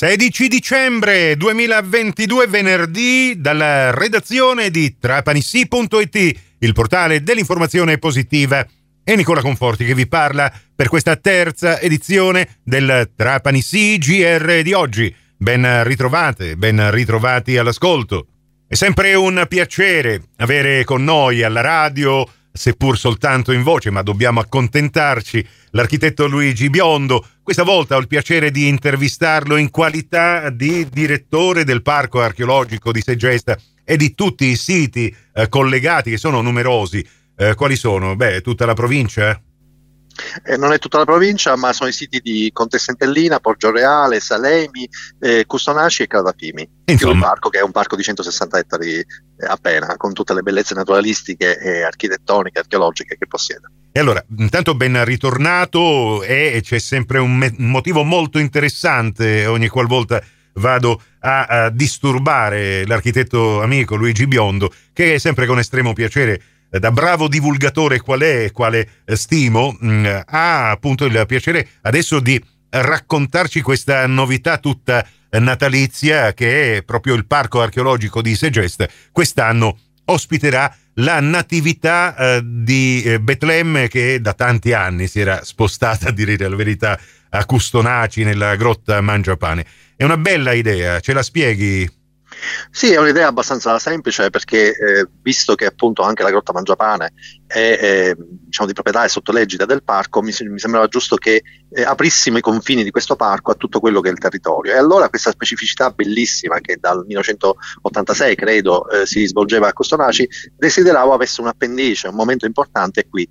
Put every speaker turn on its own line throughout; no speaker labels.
16 dicembre 2022, venerdì, dalla redazione di trapanissi.it, il portale dell'informazione positiva. È Nicola Conforti che vi parla per questa terza edizione del Trapanissi GR di oggi. Ben ritrovate, ben ritrovati all'ascolto. È sempre un piacere avere con noi alla radio seppur soltanto in voce, ma dobbiamo accontentarci, l'architetto Luigi Biondo. Questa volta ho il piacere di intervistarlo in qualità di direttore del Parco Archeologico di Segesta e di tutti i siti eh, collegati, che sono numerosi. Eh, quali sono? Beh, tutta la provincia?
Eh, non è tutta la provincia, ma sono i siti di Contessentellina, Poggio Reale, Salemi, eh, Custonaci e Cradapimi. Insomma. un parco che è un parco di 160 ettari eh, appena, con tutte le bellezze naturalistiche e architettoniche, archeologiche che possiede.
E allora, intanto ben ritornato e c'è sempre un, me- un motivo molto interessante ogni qualvolta vado a, a disturbare l'architetto amico Luigi Biondo, che è sempre con estremo piacere eh, da bravo divulgatore qual è, quale eh, stimo, mh, mm, ha appunto il piacere adesso di raccontarci questa novità tutta natalizia che è proprio il parco archeologico di Segest. Quest'anno ospiterà la natività eh, di eh, Betlemme che da tanti anni si era spostata, a dire la verità, a Custonaci nella grotta Mangiapane. È una bella idea, ce la spieghi?
Sì, è un'idea abbastanza semplice perché eh, visto che appunto anche la Grotta Mangiapane è eh, diciamo, di proprietà e sotto l'egida del parco, mi, mi sembrava giusto che eh, aprissimo i confini di questo parco a tutto quello che è il territorio. E allora questa specificità bellissima che dal 1986 credo eh, si svolgeva a Costonaci, desideravo avesse un appendice, un momento importante qui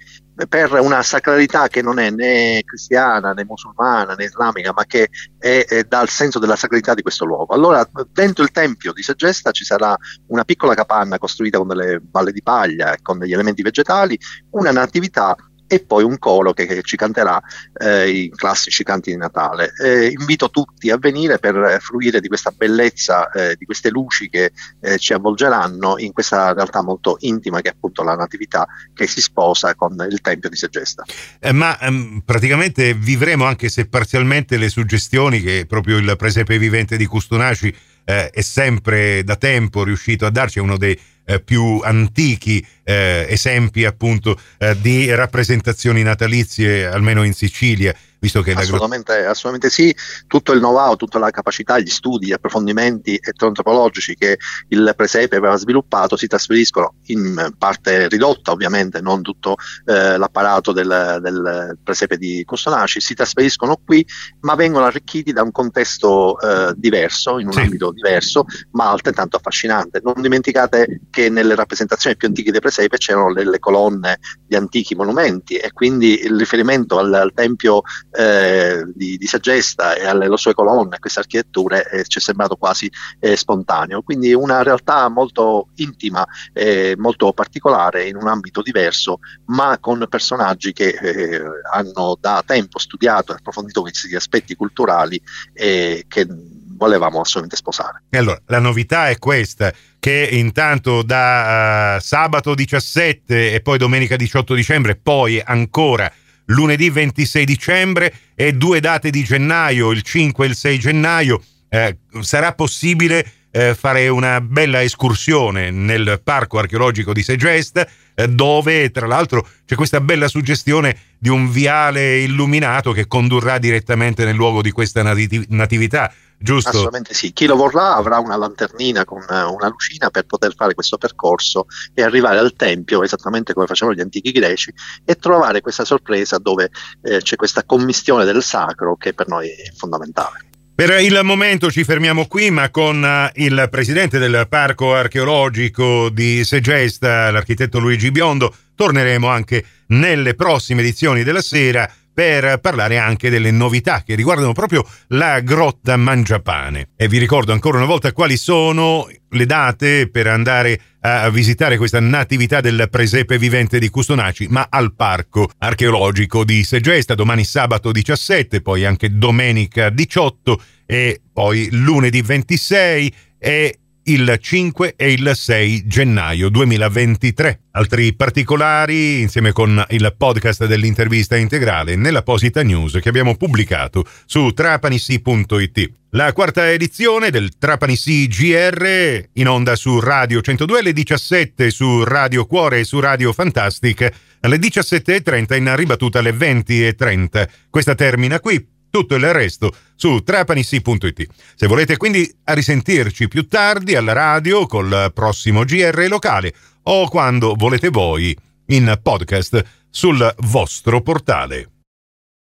per una sacralità che non è né cristiana né musulmana né islamica, ma che è, è dal senso della sacralità di questo luogo. Allora, dentro il tempio di Segesta ci sarà una piccola capanna costruita con delle balle di paglia e con degli elementi vegetali, una natività e poi un coro che, che ci canterà eh, i classici canti di Natale. Eh, invito tutti a venire per fruire di questa bellezza, eh, di queste luci che eh, ci avvolgeranno in questa realtà molto intima che è appunto la Natività che si sposa con il Tempio di Segesta.
Eh, ma ehm, praticamente vivremo anche se parzialmente le suggestioni che proprio il presepe vivente di Custonaci eh, è sempre da tempo riuscito a darci, è uno dei eh, più antichi eh, esempi appunto eh, di rappresentazioni natalizie, almeno in Sicilia visto che
assolutamente, gro- assolutamente sì, tutto il know-how, tutta la capacità, gli studi, gli approfondimenti etnoantropologici che il presepe aveva sviluppato si trasferiscono in parte ridotta ovviamente, non tutto eh, l'apparato del, del, presepe di Costonaci, si trasferiscono qui ma vengono arricchiti da un contesto eh, diverso, in un sì. ambito diverso, ma altrettanto affascinante. Non dimenticate che nelle rappresentazioni più antiche dei presepe c'erano delle colonne di antichi monumenti e quindi il riferimento al, al tempio eh, di, di, Sagesta e alle sue colonne, a queste architetture, eh, ci è sembrato quasi eh, spontaneo. Quindi una realtà molto intima, molto particolare, in un ambito diverso, ma con personaggi che eh, hanno da tempo studiato e approfondito questi aspetti culturali che volevamo assolutamente sposare.
E allora, la novità è questa, che intanto da uh, sabato 17 e poi domenica 18 dicembre, poi ancora lunedì 26 dicembre e due date di gennaio, il 5 e il 6 gennaio, eh, sarà possibile eh, fare una bella escursione nel parco archeologico di Segest, eh, dove tra l'altro c'è questa bella suggestione di un viale illuminato che condurrà direttamente nel luogo di questa nativ- natività giusto?
Assolutamente sì. Chi lo vorrà avrà una lanternina con eh, una lucina per poter fare questo percorso e arrivare al tempio, esattamente come facevano gli antichi greci, e trovare questa sorpresa dove eh, c'è questa commistione del sacro che per noi è fondamentale.
Per il momento ci fermiamo qui, ma con uh, il presidente del Parco Archeologico di Segesta, l'architetto Luigi Biondo, torneremo anche nelle prossime edizioni della sera per parlare anche delle novità che riguardano proprio la grotta Mangiapane. E vi ricordo ancora una volta quali sono le date per andare a visitare questa natività del presepe vivente di Custonaci, ma al parco archeologico di Segesta, domani sabato 17, poi anche domenica 18 e poi lunedì 26 e il 5 e il 6 gennaio 2023. Altri particolari insieme con il podcast dell'intervista integrale nell'apposita news che abbiamo pubblicato su trapanissi.it. La quarta edizione del Trapanissi GR in onda su Radio 102 alle 17 su Radio Cuore e su Radio Fantastic alle 17.30 in ribattuta alle 20.30. Questa termina qui tutto il resto su trapanissi.it. Se volete quindi a risentirci più tardi alla radio col prossimo GR locale o quando volete voi in podcast sul vostro portale.